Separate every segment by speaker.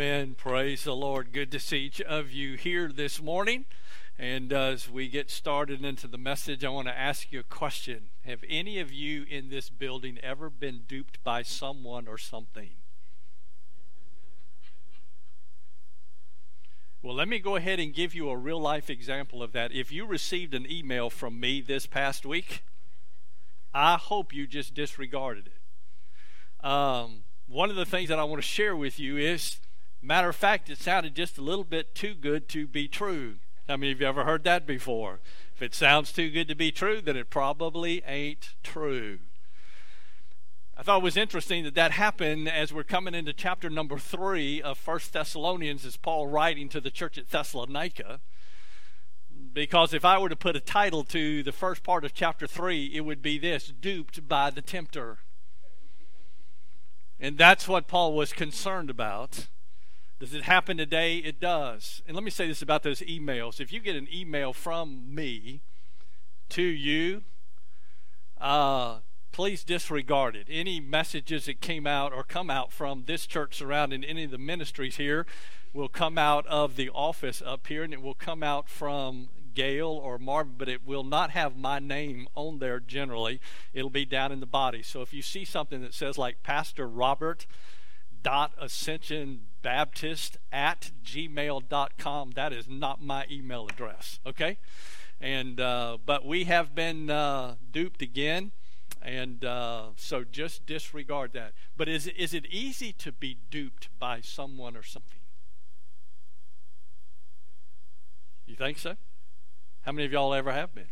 Speaker 1: Amen. Praise the Lord. Good to see each of you here this morning. And uh, as we get started into the message, I want to ask you a question. Have any of you in this building ever been duped by someone or something? Well, let me go ahead and give you a real life example of that. If you received an email from me this past week, I hope you just disregarded it. Um, one of the things that I want to share with you is, matter of fact, it sounded just a little bit too good to be true. How many of you ever heard that before? If it sounds too good to be true, then it probably ain't true. I thought it was interesting that that happened as we're coming into chapter number three of First Thessalonians, as Paul writing to the church at Thessalonica. Because if I were to put a title to the first part of chapter three, it would be this Duped by the Tempter. And that's what Paul was concerned about. Does it happen today? It does. And let me say this about those emails. If you get an email from me to you, uh, please disregard it. Any messages that came out or come out from this church surrounding any of the ministries here will come out of the office up here and it will come out from Gail or Marvin, but it will not have my name on there generally. It'll be down in the body. So if you see something that says like Pastor Robert dot ascension baptist at gmail.com that is not my email address okay and uh, but we have been uh, duped again and uh, so just disregard that but is, is it easy to be duped by someone or something you think so how many of y'all ever have been?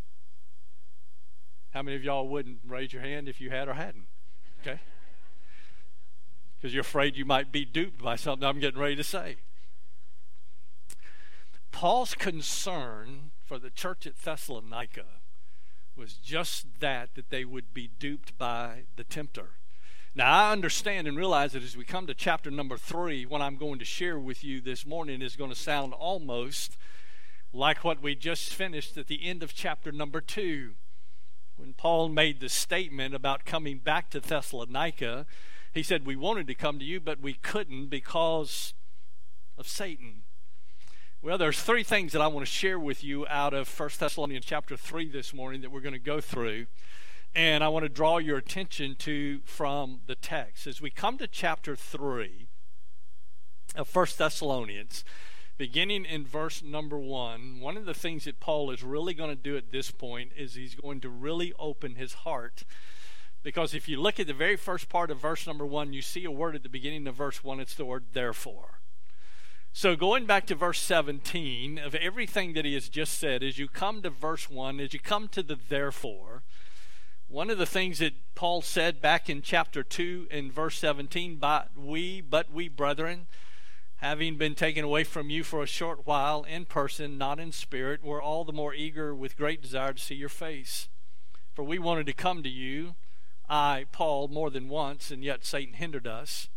Speaker 1: How many of y'all wouldn't raise your hand if you had or hadn't? Okay? Because you're afraid you might be duped by something I'm getting ready to say. Paul's concern for the church at Thessalonica was just that, that they would be duped by the tempter. Now, I understand and realize that as we come to chapter number three, what I'm going to share with you this morning is going to sound almost like what we just finished at the end of chapter number two, when Paul made the statement about coming back to Thessalonica. He said, We wanted to come to you, but we couldn't because of Satan. Well, there's three things that I want to share with you out of 1 Thessalonians chapter 3 this morning that we're going to go through. And I want to draw your attention to from the text. As we come to chapter 3 of 1 Thessalonians, beginning in verse number one, one of the things that Paul is really going to do at this point is he's going to really open his heart. Because if you look at the very first part of verse number one, you see a word at the beginning of verse one, it's the word therefore. So, going back to verse 17, of everything that he has just said, as you come to verse 1, as you come to the therefore, one of the things that Paul said back in chapter 2 in verse 17, but we, but we, brethren, having been taken away from you for a short while in person, not in spirit, we're all the more eager with great desire to see your face. For we wanted to come to you, I, Paul, more than once, and yet Satan hindered us.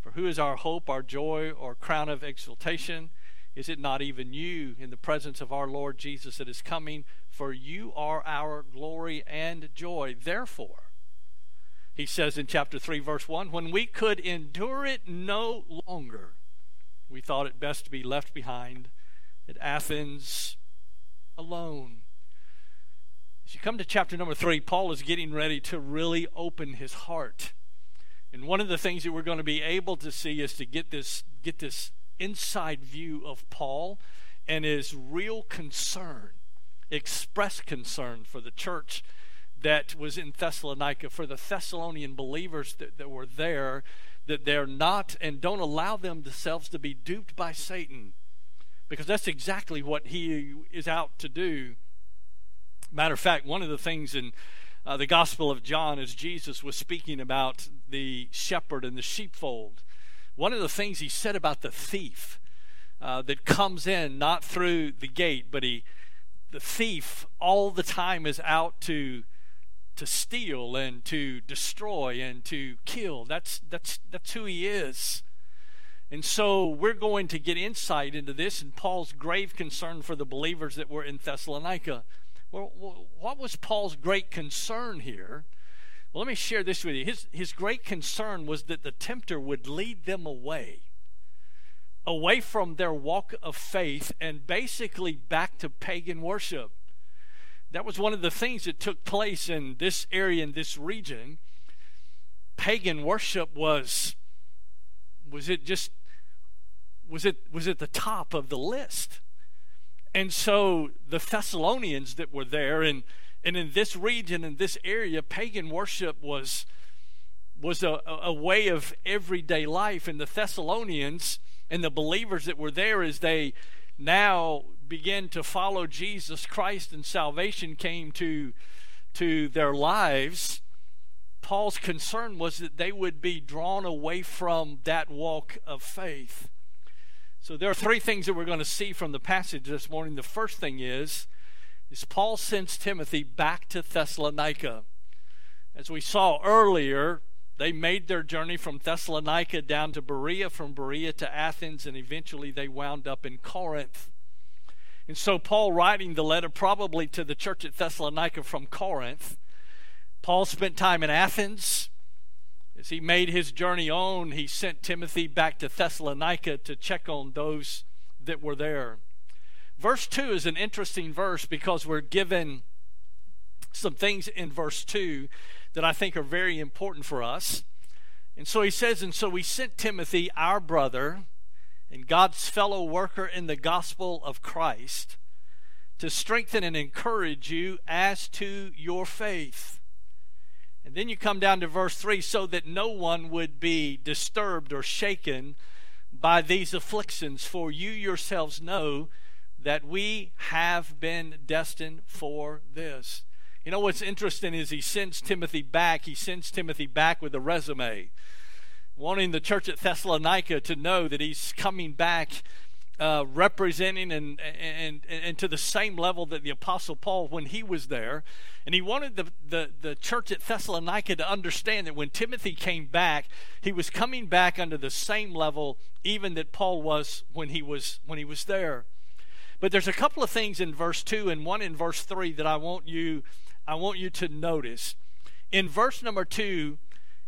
Speaker 1: For who is our hope, our joy, or crown of exultation? Is it not even you in the presence of our Lord Jesus that is coming? For you are our glory and joy. Therefore, he says in chapter 3, verse 1 when we could endure it no longer, we thought it best to be left behind at Athens alone. As you come to chapter number three, Paul is getting ready to really open his heart. And one of the things that we're going to be able to see is to get this, get this inside view of Paul and his real concern, expressed concern for the church that was in Thessalonica, for the Thessalonian believers that, that were there, that they're not and don't allow themselves to be duped by Satan because that's exactly what he is out to do. Matter of fact, one of the things in uh, the Gospel of John, as Jesus was speaking about the shepherd and the sheepfold, one of the things he said about the thief uh, that comes in not through the gate, but he, the thief, all the time is out to to steal and to destroy and to kill. That's that's that's who he is. And so we're going to get insight into this and Paul's grave concern for the believers that were in Thessalonica. Well, what was Paul's great concern here? Well, let me share this with you. His, his great concern was that the tempter would lead them away away from their walk of faith and basically back to pagan worship. That was one of the things that took place in this area, in this region. Pagan worship was was it just was it was it the top of the list. And so the Thessalonians that were there and and in this region in this area pagan worship was was a, a way of everyday life. And the Thessalonians and the believers that were there as they now began to follow Jesus Christ and salvation came to to their lives Paul's concern was that they would be drawn away from that walk of faith so there are three things that we're going to see from the passage this morning. The first thing is, is Paul sends Timothy back to Thessalonica. As we saw earlier, they made their journey from Thessalonica down to Berea, from Berea to Athens, and eventually they wound up in Corinth. And so, Paul writing the letter probably to the church at Thessalonica from Corinth, Paul spent time in Athens. As he made his journey on, he sent Timothy back to Thessalonica to check on those that were there. Verse 2 is an interesting verse because we're given some things in verse 2 that I think are very important for us. And so he says, And so we sent Timothy, our brother, and God's fellow worker in the gospel of Christ, to strengthen and encourage you as to your faith and then you come down to verse 3 so that no one would be disturbed or shaken by these afflictions, for you yourselves know that we have been destined for this. You know what's interesting is he sends Timothy back. He sends Timothy back with a resume, wanting the church at Thessalonica to know that he's coming back uh, representing and, and, and to the same level that the Apostle Paul when he was there. And he wanted the, the, the church at Thessalonica to understand that when Timothy came back, he was coming back under the same level even that Paul was when he was when he was there. But there's a couple of things in verse 2 and one in verse 3 that I want you I want you to notice. In verse number 2,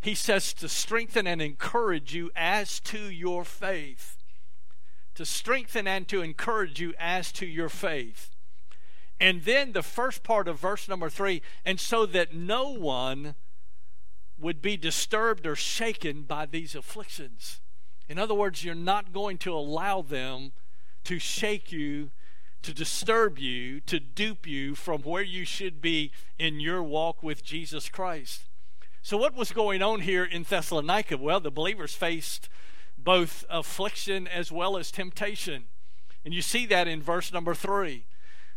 Speaker 1: he says to strengthen and encourage you as to your faith to strengthen and to encourage you as to your faith. And then the first part of verse number three, and so that no one would be disturbed or shaken by these afflictions. In other words, you're not going to allow them to shake you, to disturb you, to dupe you from where you should be in your walk with Jesus Christ. So, what was going on here in Thessalonica? Well, the believers faced both affliction as well as temptation. And you see that in verse number three,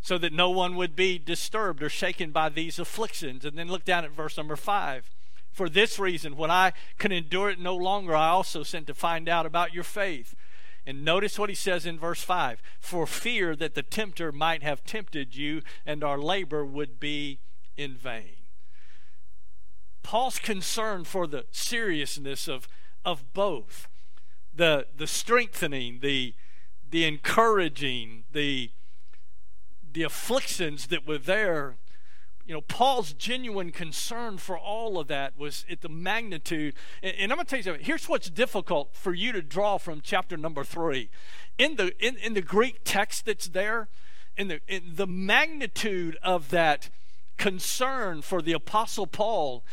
Speaker 1: so that no one would be disturbed or shaken by these afflictions. And then look down at verse number five. For this reason, when I can endure it no longer, I also sent to find out about your faith. And notice what he says in verse 5 For fear that the tempter might have tempted you, and our labor would be in vain. Paul's concern for the seriousness of, of both the the strengthening, the the encouraging, the the afflictions that were there. You know, Paul's genuine concern for all of that was at the magnitude. And, and I'm going to tell you something. Here's what's difficult for you to draw from chapter number three. In the in, in the Greek text that's there, in the in the magnitude of that concern for the apostle Paul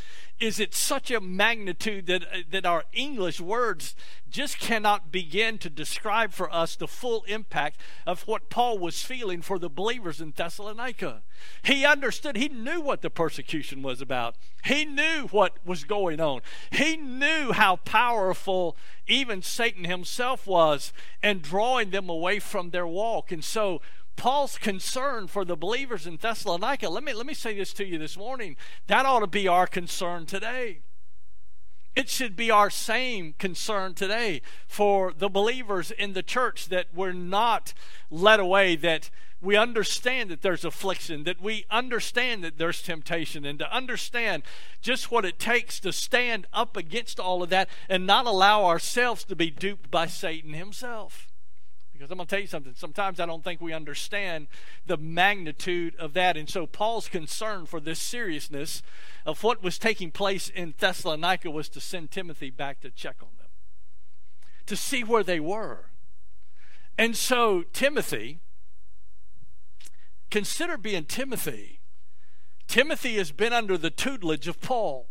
Speaker 1: is it such a magnitude that, uh, that our English words just cannot begin to describe for us the full impact of what Paul was feeling for the believers in Thessalonica. He understood, he knew what the persecution was about, he knew what was going on, he knew how powerful even Satan himself was and drawing them away from their walk. And so, Paul's concern for the believers in Thessalonica, let me, let me say this to you this morning. That ought to be our concern today. It should be our same concern today for the believers in the church that we're not led away, that we understand that there's affliction, that we understand that there's temptation, and to understand just what it takes to stand up against all of that and not allow ourselves to be duped by Satan himself. Because I'm going to tell you something. Sometimes I don't think we understand the magnitude of that. And so Paul's concern for this seriousness of what was taking place in Thessalonica was to send Timothy back to check on them, to see where they were. And so, Timothy, consider being Timothy. Timothy has been under the tutelage of Paul.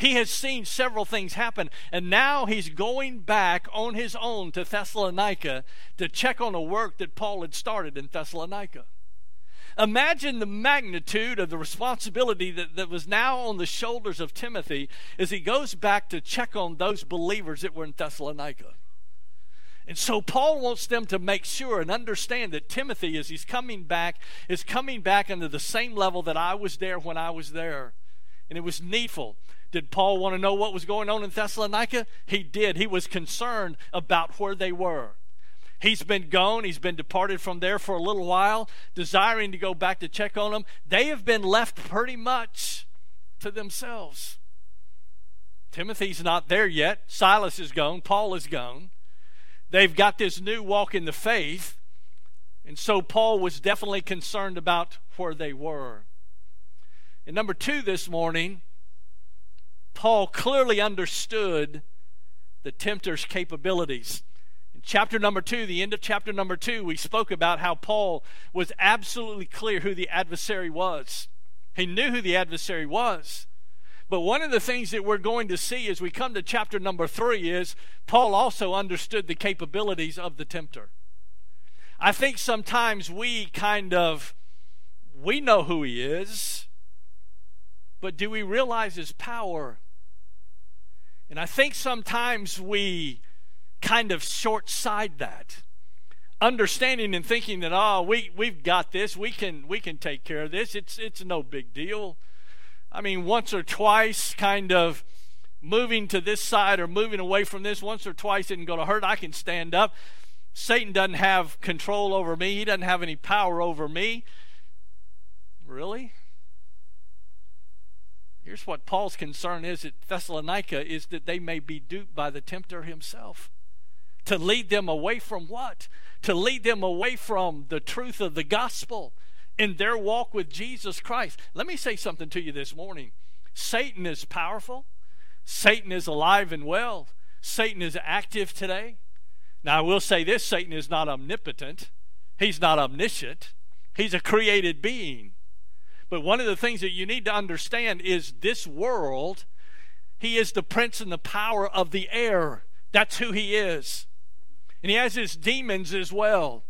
Speaker 1: He has seen several things happen, and now he's going back on his own to Thessalonica to check on the work that Paul had started in Thessalonica. Imagine the magnitude of the responsibility that, that was now on the shoulders of Timothy as he goes back to check on those believers that were in Thessalonica. And so Paul wants them to make sure and understand that Timothy, as he's coming back, is coming back into the same level that I was there when I was there. And it was needful did Paul want to know what was going on in Thessalonica? He did. He was concerned about where they were. He's been gone. He's been departed from there for a little while, desiring to go back to check on them. They have been left pretty much to themselves. Timothy's not there yet. Silas is gone. Paul is gone. They've got this new walk in the faith. And so Paul was definitely concerned about where they were. And number two this morning, Paul clearly understood the tempter's capabilities. In chapter number two, the end of chapter number two, we spoke about how Paul was absolutely clear who the adversary was. He knew who the adversary was. But one of the things that we're going to see as we come to chapter number three is Paul also understood the capabilities of the tempter. I think sometimes we kind of we know who he is, but do we realize his power? And I think sometimes we kind of short side that. Understanding and thinking that, oh, we, we've got this, we can we can take care of this. It's it's no big deal. I mean, once or twice kind of moving to this side or moving away from this once or twice isn't going to hurt. I can stand up. Satan doesn't have control over me. He doesn't have any power over me. Really? Here's what Paul's concern is at Thessalonica is that they may be duped by the tempter himself. To lead them away from what? To lead them away from the truth of the gospel in their walk with Jesus Christ. Let me say something to you this morning. Satan is powerful. Satan is alive and well. Satan is active today. Now, I will say this Satan is not omnipotent, he's not omniscient, he's a created being. But one of the things that you need to understand is this world, he is the prince and the power of the air. That's who he is. And he has his demons as well.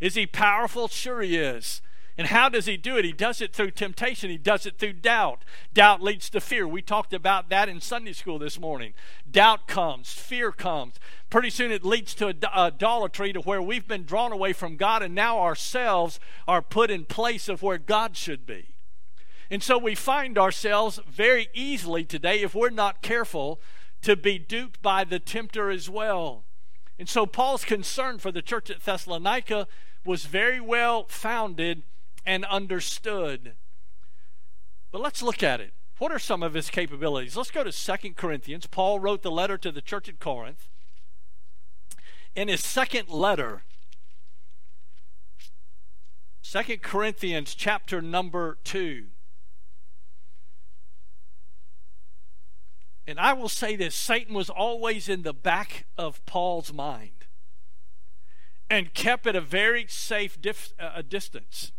Speaker 1: Is he powerful? Sure, he is. And how does he do it? He does it through temptation. He does it through doubt. Doubt leads to fear. We talked about that in Sunday school this morning. Doubt comes, fear comes. Pretty soon it leads to a idolatry to where we've been drawn away from God and now ourselves are put in place of where God should be. And so we find ourselves very easily today, if we're not careful, to be duped by the tempter as well. And so Paul's concern for the church at Thessalonica was very well founded and understood. But let's look at it. What are some of his capabilities? Let's go to Second Corinthians. Paul wrote the letter to the church at Corinth. In his second letter, Second Corinthians chapter number 2. And I will say this Satan was always in the back of Paul's mind and kept at a very safe dif- uh, distance.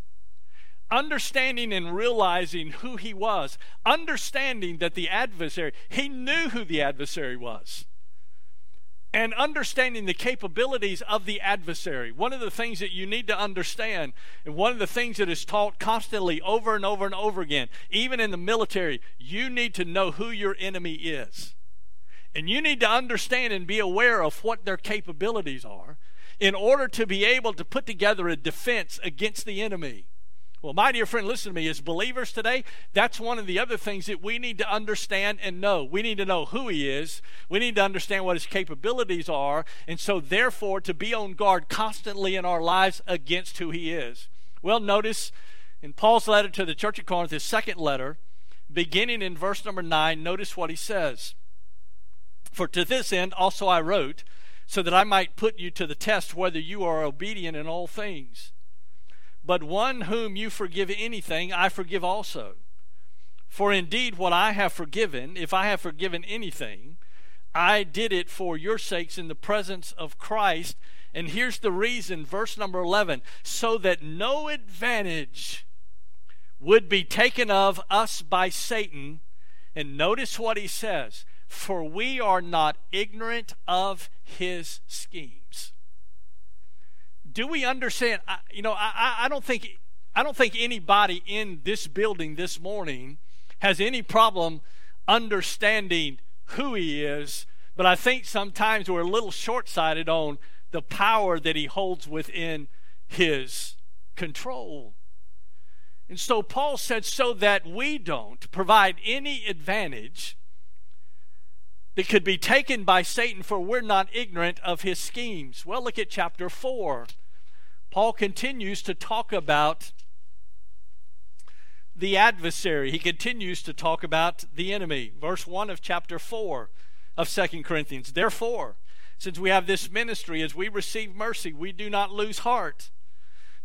Speaker 1: Understanding and realizing who he was, understanding that the adversary, he knew who the adversary was and understanding the capabilities of the adversary. One of the things that you need to understand, and one of the things that is taught constantly over and over and over again, even in the military, you need to know who your enemy is. And you need to understand and be aware of what their capabilities are in order to be able to put together a defense against the enemy. Well, my dear friend, listen to me. As believers today, that's one of the other things that we need to understand and know. We need to know who He is. We need to understand what His capabilities are. And so, therefore, to be on guard constantly in our lives against who He is. Well, notice in Paul's letter to the church of Corinth, his second letter, beginning in verse number 9, notice what he says. For to this end also I wrote, so that I might put you to the test whether you are obedient in all things. But one whom you forgive anything, I forgive also. For indeed, what I have forgiven, if I have forgiven anything, I did it for your sakes in the presence of Christ. And here's the reason, verse number 11 so that no advantage would be taken of us by Satan. And notice what he says for we are not ignorant of his schemes. Do we understand? You know, I, I don't think I don't think anybody in this building this morning has any problem understanding who he is, but I think sometimes we're a little short sighted on the power that he holds within his control. And so Paul said, so that we don't provide any advantage that could be taken by Satan, for we're not ignorant of his schemes. Well, look at chapter 4. Paul continues to talk about the adversary. He continues to talk about the enemy. Verse 1 of chapter 4 of Second Corinthians. Therefore, since we have this ministry, as we receive mercy, we do not lose heart.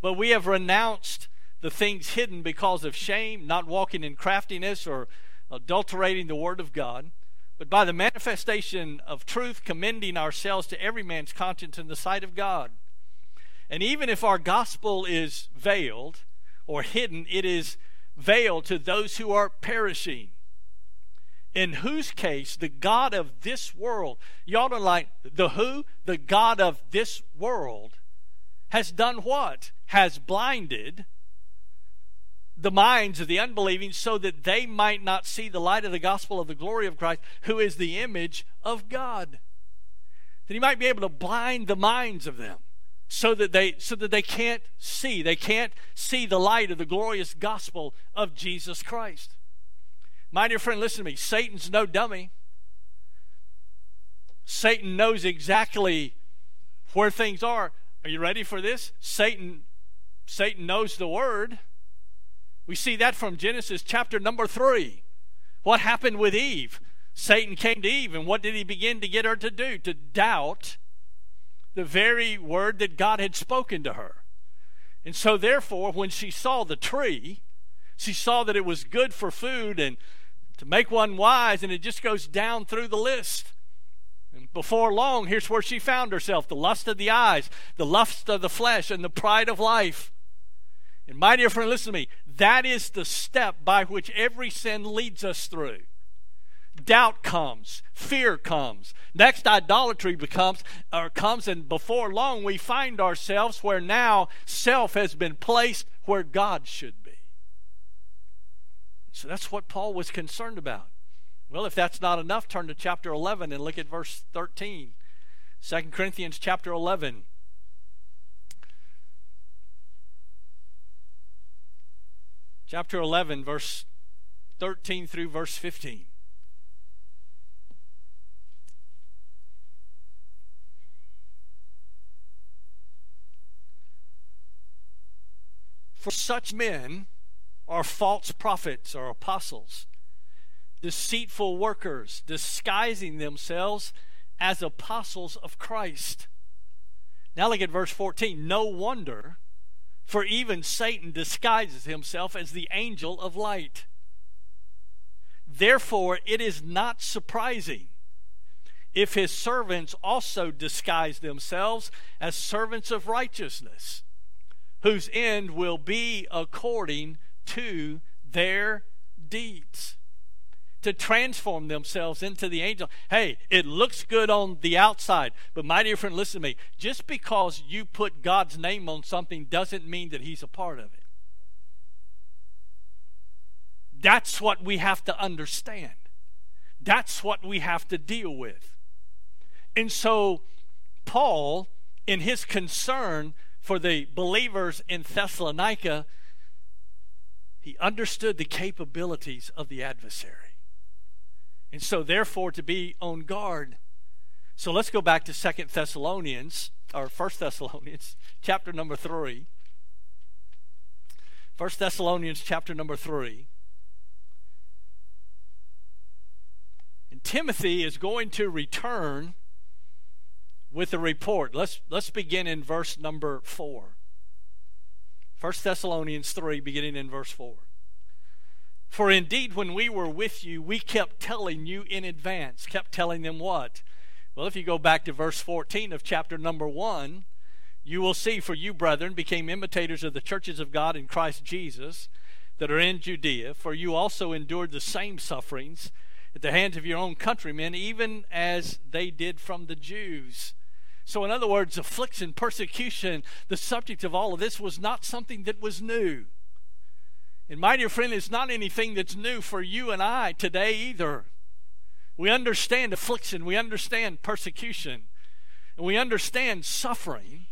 Speaker 1: But we have renounced the things hidden because of shame, not walking in craftiness or adulterating the word of God, but by the manifestation of truth, commending ourselves to every man's conscience in the sight of God. And even if our gospel is veiled or hidden, it is veiled to those who are perishing in whose case the God of this world, y'all are like, the who? The God of this world has done what? Has blinded the minds of the unbelieving so that they might not see the light of the gospel of the glory of Christ, who is the image of God. That he might be able to blind the minds of them so that they so that they can't see they can't see the light of the glorious gospel of Jesus Christ my dear friend, listen to me. Satan's no dummy. Satan knows exactly where things are. Are you ready for this? Satan Satan knows the word. We see that from Genesis chapter number 3. What happened with Eve? Satan came to Eve, and what did he begin to get her to do? To doubt the very word that God had spoken to her. And so, therefore, when she saw the tree, she saw that it was good for food and to make one wise, and it just goes down through the list. And before long, here's where she found herself the lust of the eyes, the lust of the flesh, and the pride of life. And my dear friend, listen to me. That is the step by which every sin leads us through. Doubt comes, fear comes. Next, idolatry becomes or comes, and before long we find ourselves where now self has been placed where God should be. So that's what Paul was concerned about. Well, if that's not enough, turn to chapter 11 and look at verse 13. 2 Corinthians chapter 11. Chapter 11, verse 13 through verse 15. For such men are false prophets or apostles, deceitful workers, disguising themselves as apostles of Christ. Now look at verse 14. No wonder, for even Satan disguises himself as the angel of light. Therefore, it is not surprising if his servants also disguise themselves as servants of righteousness, whose end will be according to their deeds to transform themselves into the angel. Hey, it looks good on the outside, but my dear friend, listen to me. Just because you put God's name on something doesn't mean that He's a part of it. That's what we have to understand. That's what we have to deal with. And so, Paul, in his concern for the believers in Thessalonica, he understood the capabilities of the adversary. And so, therefore, to be on guard. So let's go back to Second Thessalonians, or First Thessalonians, chapter number 3. First Thessalonians, chapter number 3. And Timothy is going to return with a report. Let's, let's begin in verse number 4. 1 Thessalonians 3, beginning in verse 4. For indeed, when we were with you, we kept telling you in advance. Kept telling them what? Well, if you go back to verse 14 of chapter number 1, you will see, for you, brethren, became imitators of the churches of God in Christ Jesus that are in Judea, for you also endured the same sufferings at the hands of your own countrymen, even as they did from the Jews. So, in other words, affliction, persecution, the subject of all of this was not something that was new. And my dear friend, it's not anything that's new for you and I today either. We understand affliction, we understand persecution, and we understand suffering.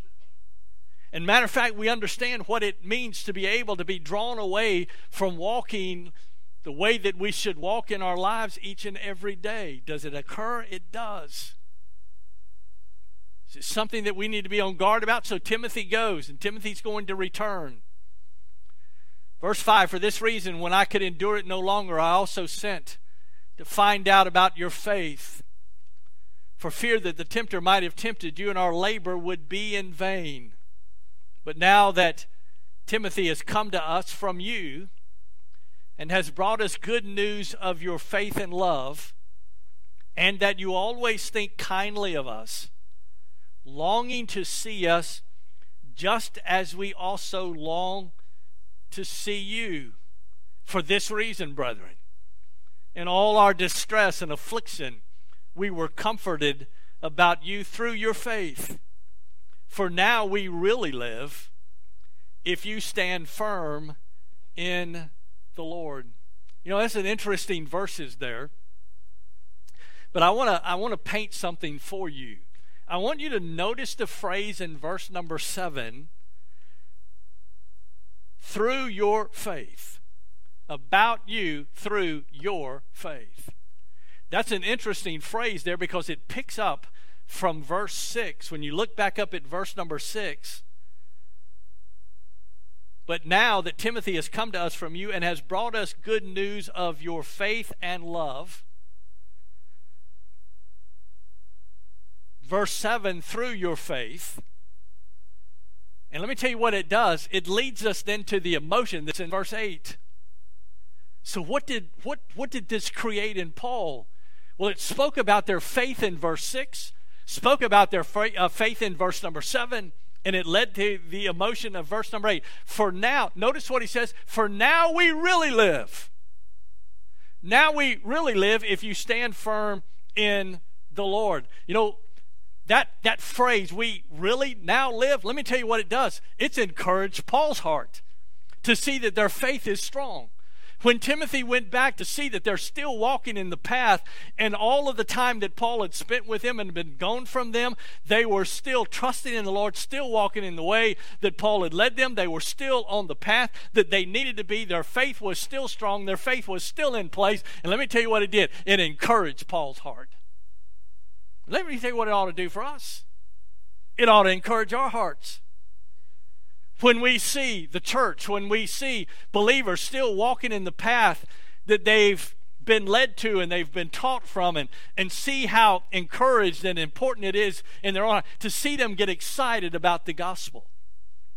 Speaker 1: And matter of fact, we understand what it means to be able to be drawn away from walking the way that we should walk in our lives each and every day. Does it occur? It does. Is it something that we need to be on guard about? So Timothy goes, and Timothy's going to return. Verse 5 For this reason, when I could endure it no longer, I also sent to find out about your faith, for fear that the tempter might have tempted you and our labor would be in vain. But now that Timothy has come to us from you and has brought us good news of your faith and love, and that you always think kindly of us, longing to see us just as we also long to see you. For this reason, brethren, in all our distress and affliction, we were comforted about you through your faith. For now we really live if you stand firm in the Lord. You know, that's an interesting verses there. But I want to I want to paint something for you. I want you to notice the phrase in verse number 7 through your faith. About you through your faith. That's an interesting phrase there because it picks up from verse 6. When you look back up at verse number 6, but now that Timothy has come to us from you and has brought us good news of your faith and love, verse 7 through your faith, and let me tell you what it does. It leads us then to the emotion that's in verse 8. So what did what what did this create in Paul? Well, it spoke about their faith in verse 6, spoke about their uh, faith in verse number 7, and it led to the emotion of verse number 8. For now, notice what he says, for now we really live. Now we really live if you stand firm in the Lord. You know, that, that phrase, we really now live, let me tell you what it does. It's encouraged Paul's heart to see that their faith is strong. When Timothy went back to see that they're still walking in the path, and all of the time that Paul had spent with them and been gone from them, they were still trusting in the Lord, still walking in the way that Paul had led them. They were still on the path that they needed to be. Their faith was still strong, their faith was still in place. And let me tell you what it did it encouraged Paul's heart. Let me tell you what it ought to do for us. It ought to encourage our hearts. When we see the church, when we see believers still walking in the path that they've been led to and they've been taught from, and, and see how encouraged and important it is in their own to see them get excited about the gospel.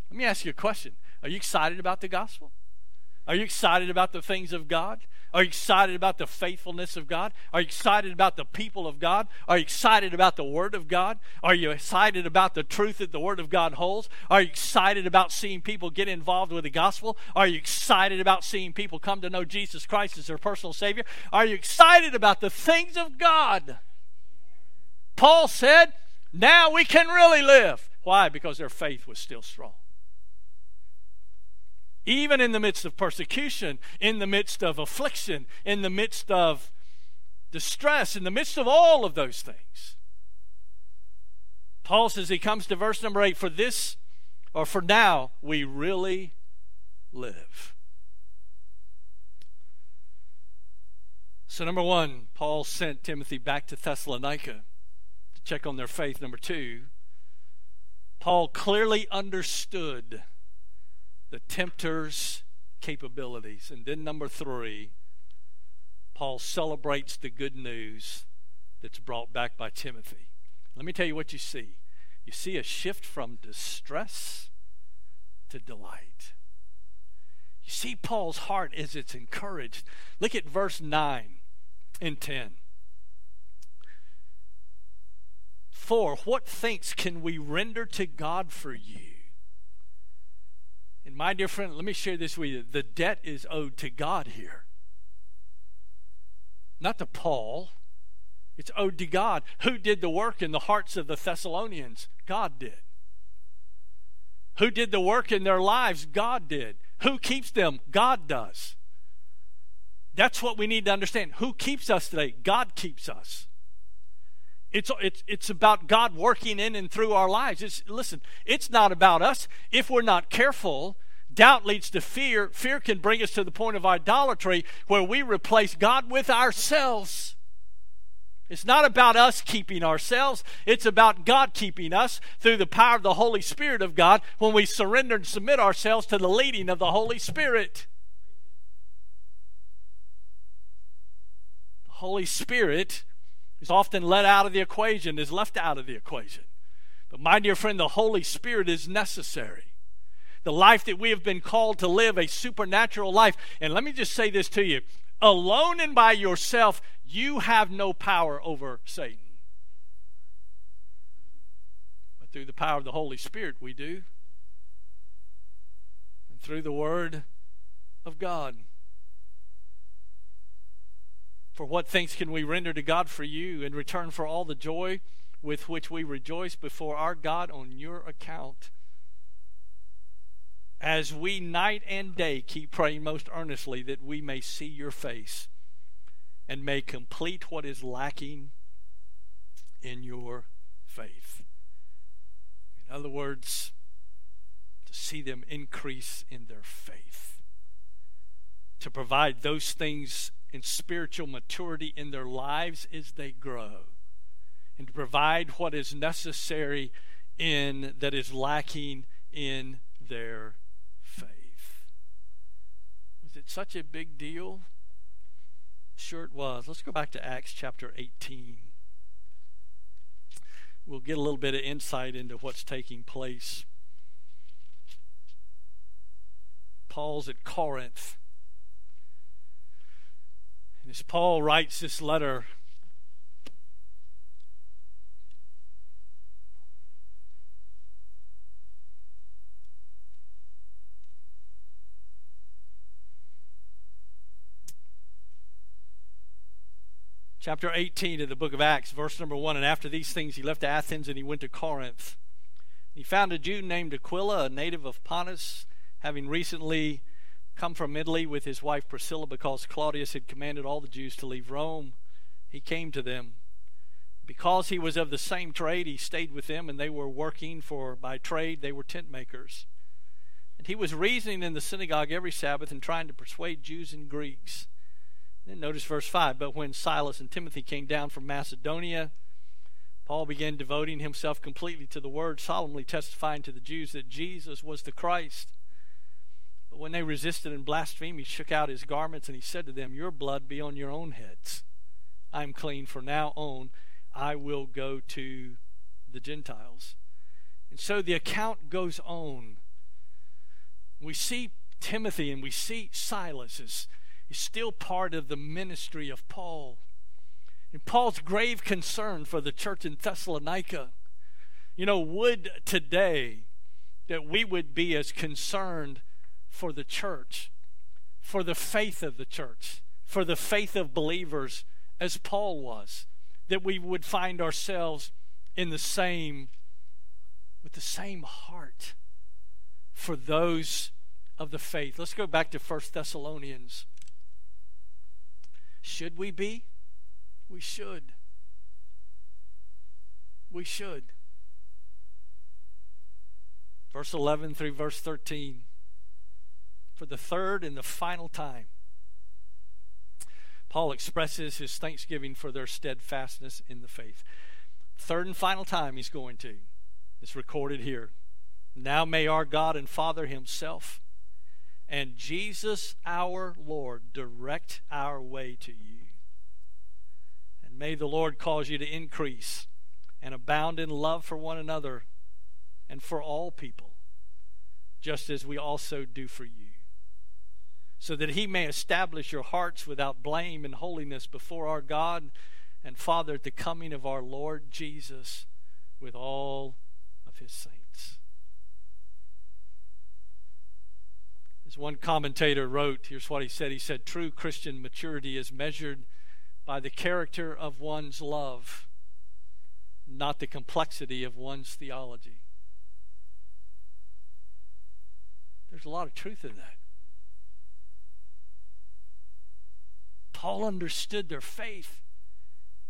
Speaker 1: Let me ask you a question Are you excited about the gospel? Are you excited about the things of God? Are you excited about the faithfulness of God? Are you excited about the people of God? Are you excited about the Word of God? Are you excited about the truth that the Word of God holds? Are you excited about seeing people get involved with the gospel? Are you excited about seeing people come to know Jesus Christ as their personal Savior? Are you excited about the things of God? Paul said, now we can really live. Why? Because their faith was still strong even in the midst of persecution, in the midst of affliction, in the midst of distress, in the midst of all of those things. Paul says he comes to verse number 8 for this, or for now, we really live. So, number one, Paul sent Timothy back to Thessalonica to check on their faith. Number two, Paul clearly understood the tempter's capabilities. And then, number three, Paul celebrates the good news that's brought back by Timothy. Let me tell you what you see. You see a shift from distress to delight. You see Paul's heart as it's encouraged. Look at verse 9 and 10. For what thanks can we render to God for you? And my dear friend, let me share this with you. The debt is owed to God here, not to Paul. It's owed to God. Who did the work in the hearts of the Thessalonians? God did. Who did the work in their lives? God did. Who keeps them? God does. That's what we need to understand. Who keeps us today? God keeps us. It's, it's, it's about God working in and through our lives. It's, listen, it's not about us. If we're not careful, doubt leads to fear. Fear can bring us to the point of idolatry where we replace God with ourselves. It's not about us keeping ourselves. It's about God keeping us through the power of the Holy Spirit of God when we surrender and submit ourselves to the leading of the Holy Spirit. The Holy Spirit is often let out of the equation, is left out of the equation. But, my dear friend, the Holy Spirit is necessary. The life that we have been called to live, a supernatural life. And let me just say this to you alone and by yourself, you have no power over Satan. But through the power of the Holy Spirit, we do. And through the Word of God. For what thanks can we render to God for you in return for all the joy with which we rejoice before our God on your account? As we night and day keep praying most earnestly that we may see your face and may complete what is lacking in your faith. In other words, to see them increase in their faith, to provide those things in spiritual maturity in their lives as they grow, and to provide what is necessary in that is lacking in their faith. Was it such a big deal Sure, it was. Let's go back to Acts chapter 18. We'll get a little bit of insight into what's taking place. Paul's at Corinth. And as Paul writes this letter, chapter 18 of the book of Acts, verse number 1. And after these things, he left Athens and he went to Corinth. He found a Jew named Aquila, a native of Pontus, having recently come from Italy with his wife Priscilla because Claudius had commanded all the Jews to leave Rome. He came to them. Because he was of the same trade, he stayed with them, and they were working, for by trade they were tent makers. And he was reasoning in the synagogue every Sabbath and trying to persuade Jews and Greeks. Then notice verse 5 But when Silas and Timothy came down from Macedonia, Paul began devoting himself completely to the word, solemnly testifying to the Jews that Jesus was the Christ. But when they resisted and blasphemed, he shook out his garments and he said to them, Your blood be on your own heads. I am clean. For now on, I will go to the Gentiles. And so the account goes on. We see Timothy and we see Silas as is still part of the ministry of Paul. And Paul's grave concern for the church in Thessalonica, you know, would today that we would be as concerned for the church, for the faith of the church, for the faith of believers as Paul was, that we would find ourselves in the same with the same heart for those of the faith. Let's go back to First Thessalonians should we be? We should. We should. Verse 11 through verse 13. For the third and the final time, Paul expresses his thanksgiving for their steadfastness in the faith. Third and final time he's going to. It's recorded here. Now may our God and Father Himself and Jesus our Lord direct our way to you. And may the Lord cause you to increase and abound in love for one another and for all people, just as we also do for you. So that he may establish your hearts without blame and holiness before our God and Father at the coming of our Lord Jesus with all of his saints. As one commentator wrote, here's what he said He said, True Christian maturity is measured by the character of one's love, not the complexity of one's theology. There's a lot of truth in that. Paul understood their faith.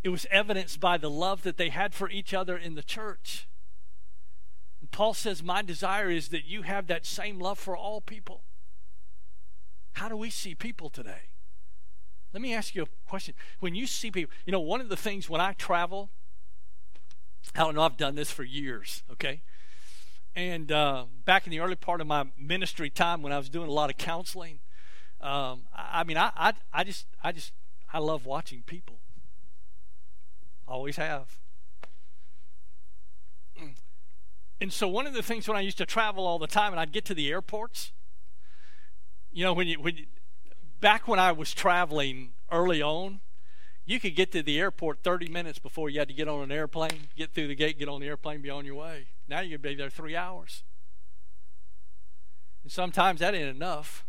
Speaker 1: It was evidenced by the love that they had for each other in the church. And Paul says, My desire is that you have that same love for all people. How do we see people today? Let me ask you a question. When you see people, you know, one of the things when I travel, I don't know, I've done this for years, okay? And uh, back in the early part of my ministry time when I was doing a lot of counseling, um, I, I, mean, I, I, I just, I just, I love watching people. Always have. And so one of the things when I used to travel all the time, and I'd get to the airports, you know, when you, when you, back when I was traveling early on, you could get to the airport 30 minutes before you had to get on an airplane, get through the gate, get on the airplane, be on your way. Now you could be there three hours. And sometimes that ain't enough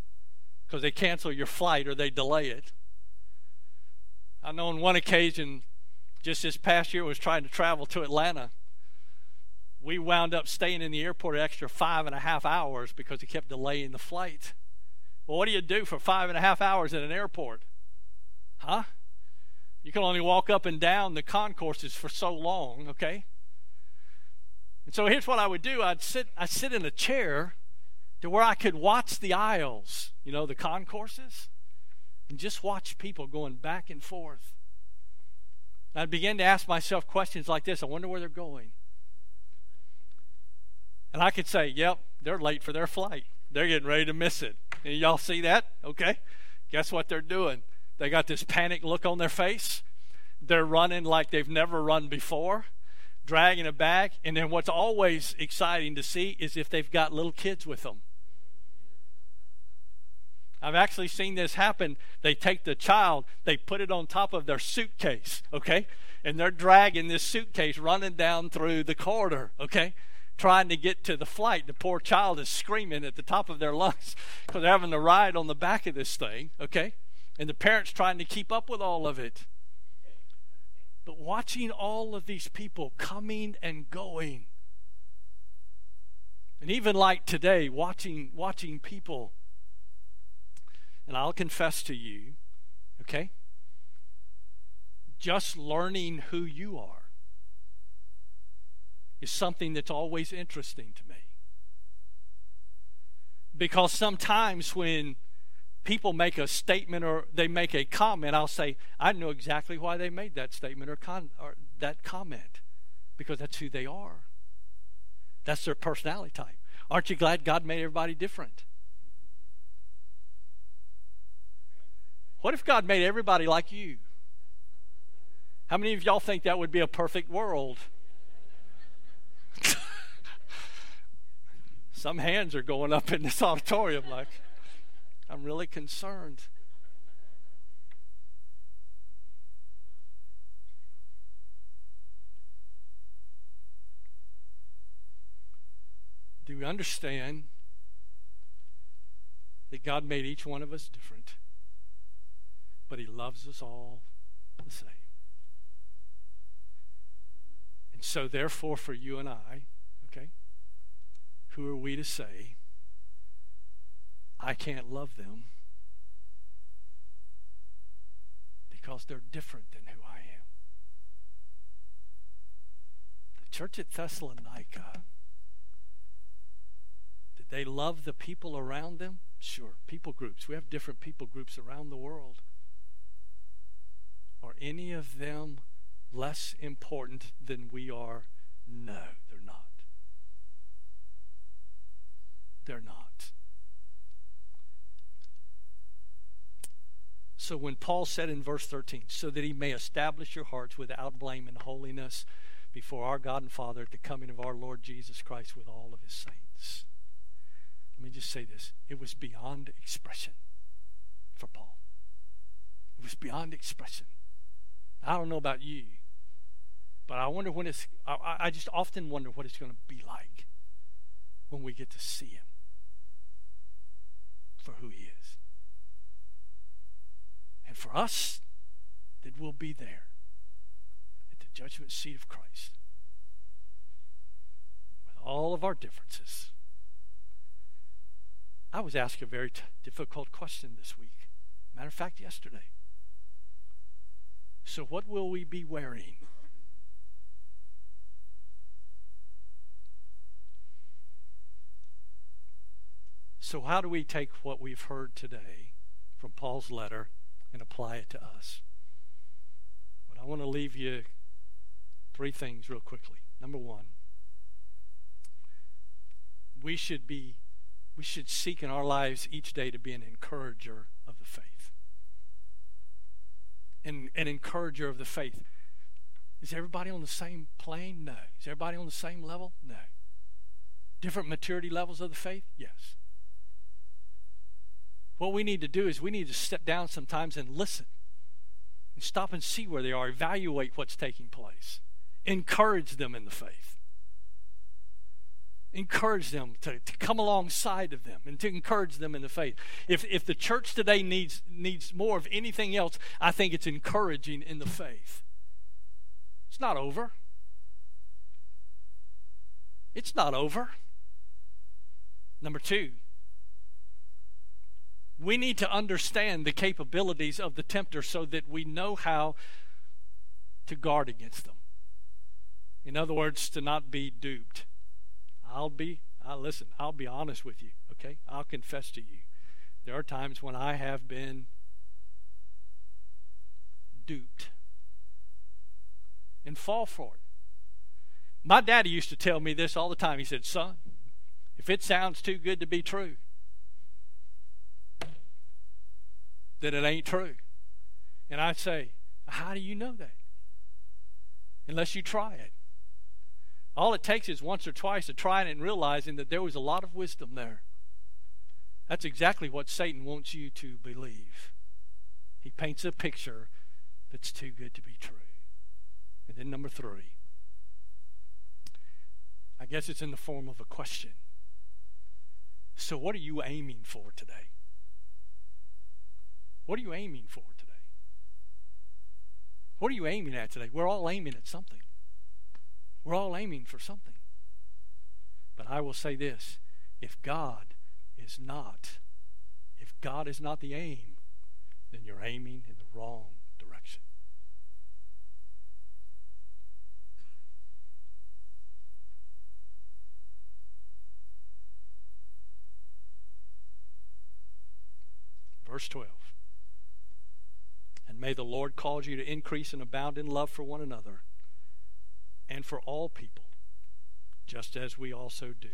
Speaker 1: because they cancel your flight or they delay it. I know on one occasion, just this past year, I was trying to travel to Atlanta. We wound up staying in the airport an extra five and a half hours because they kept delaying the flight. Well, what do you do for five and a half hours in an airport? Huh? You can only walk up and down the concourses for so long, okay? And so here's what I would do. I'd sit I'd sit in a chair to where I could watch the aisles, you know, the concourses, and just watch people going back and forth. I began to ask myself questions like this I wonder where they're going. And I could say, yep, they're late for their flight. They're getting ready to miss it. And y'all see that? Okay. Guess what they're doing? They got this panic look on their face. They're running like they've never run before, dragging a bag. And then what's always exciting to see is if they've got little kids with them. I've actually seen this happen. They take the child, they put it on top of their suitcase, okay? And they're dragging this suitcase running down through the corridor, okay? Trying to get to the flight. The poor child is screaming at the top of their lungs because they're having to ride on the back of this thing, okay? And the parents trying to keep up with all of it. But watching all of these people coming and going, and even like today, watching watching people and I'll confess to you, okay? Just learning who you are is something that's always interesting to me. Because sometimes when people make a statement or they make a comment, I'll say, I know exactly why they made that statement or, con- or that comment. Because that's who they are. That's their personality type. Aren't you glad God made everybody different? What if God made everybody like you? How many of y'all think that would be a perfect world? Some hands are going up in this auditorium like, I'm really concerned. Do we understand that God made each one of us different? But He loves us all the same. And so, therefore, for you and I, okay, who are we to say, I can't love them because they're different than who I am? The church at Thessalonica, did they love the people around them? Sure, people groups. We have different people groups around the world. Are any of them less important than we are? No, they're not. They're not. So when Paul said in verse 13, so that he may establish your hearts without blame and holiness before our God and Father at the coming of our Lord Jesus Christ with all of his saints. Let me just say this it was beyond expression. for Paul. It was beyond expression. I don't know about you, but I wonder when it's, I, I just often wonder what it's going to be like when we get to see him for who he is. And for us, that we'll be there at the judgment seat of Christ with all of our differences. I was asked a very t- difficult question this week. Matter of fact, yesterday. So, what will we be wearing? So, how do we take what we've heard today from Paul's letter and apply it to us? But I want to leave you three things real quickly. Number one, we should be we should seek in our lives each day to be an encourager of the faith. And an encourager of the faith. Is everybody on the same plane? No. Is everybody on the same level? No. Different maturity levels of the faith? Yes. What we need to do is we need to step down sometimes and listen and stop and see where they are, evaluate what's taking place, encourage them in the faith. Encourage them to, to come alongside of them and to encourage them in the faith. If, if the church today needs, needs more of anything else, I think it's encouraging in the faith. It's not over. It's not over. Number two, we need to understand the capabilities of the tempter so that we know how to guard against them. In other words, to not be duped. I'll be, I'll listen, I'll be honest with you, okay? I'll confess to you. There are times when I have been duped and fall for it. My daddy used to tell me this all the time. He said, Son, if it sounds too good to be true, that it ain't true. And I'd say, How do you know that? Unless you try it. All it takes is once or twice to try it and realizing that there was a lot of wisdom there. That's exactly what Satan wants you to believe. He paints a picture that's too good to be true. And then, number three, I guess it's in the form of a question. So, what are you aiming for today? What are you aiming for today? What are you aiming at today? We're all aiming at something. We're all aiming for something. But I will say this if God is not, if God is not the aim, then you're aiming in the wrong direction. Verse 12. And may the Lord cause you to increase and abound in love for one another and for all people, just as we also do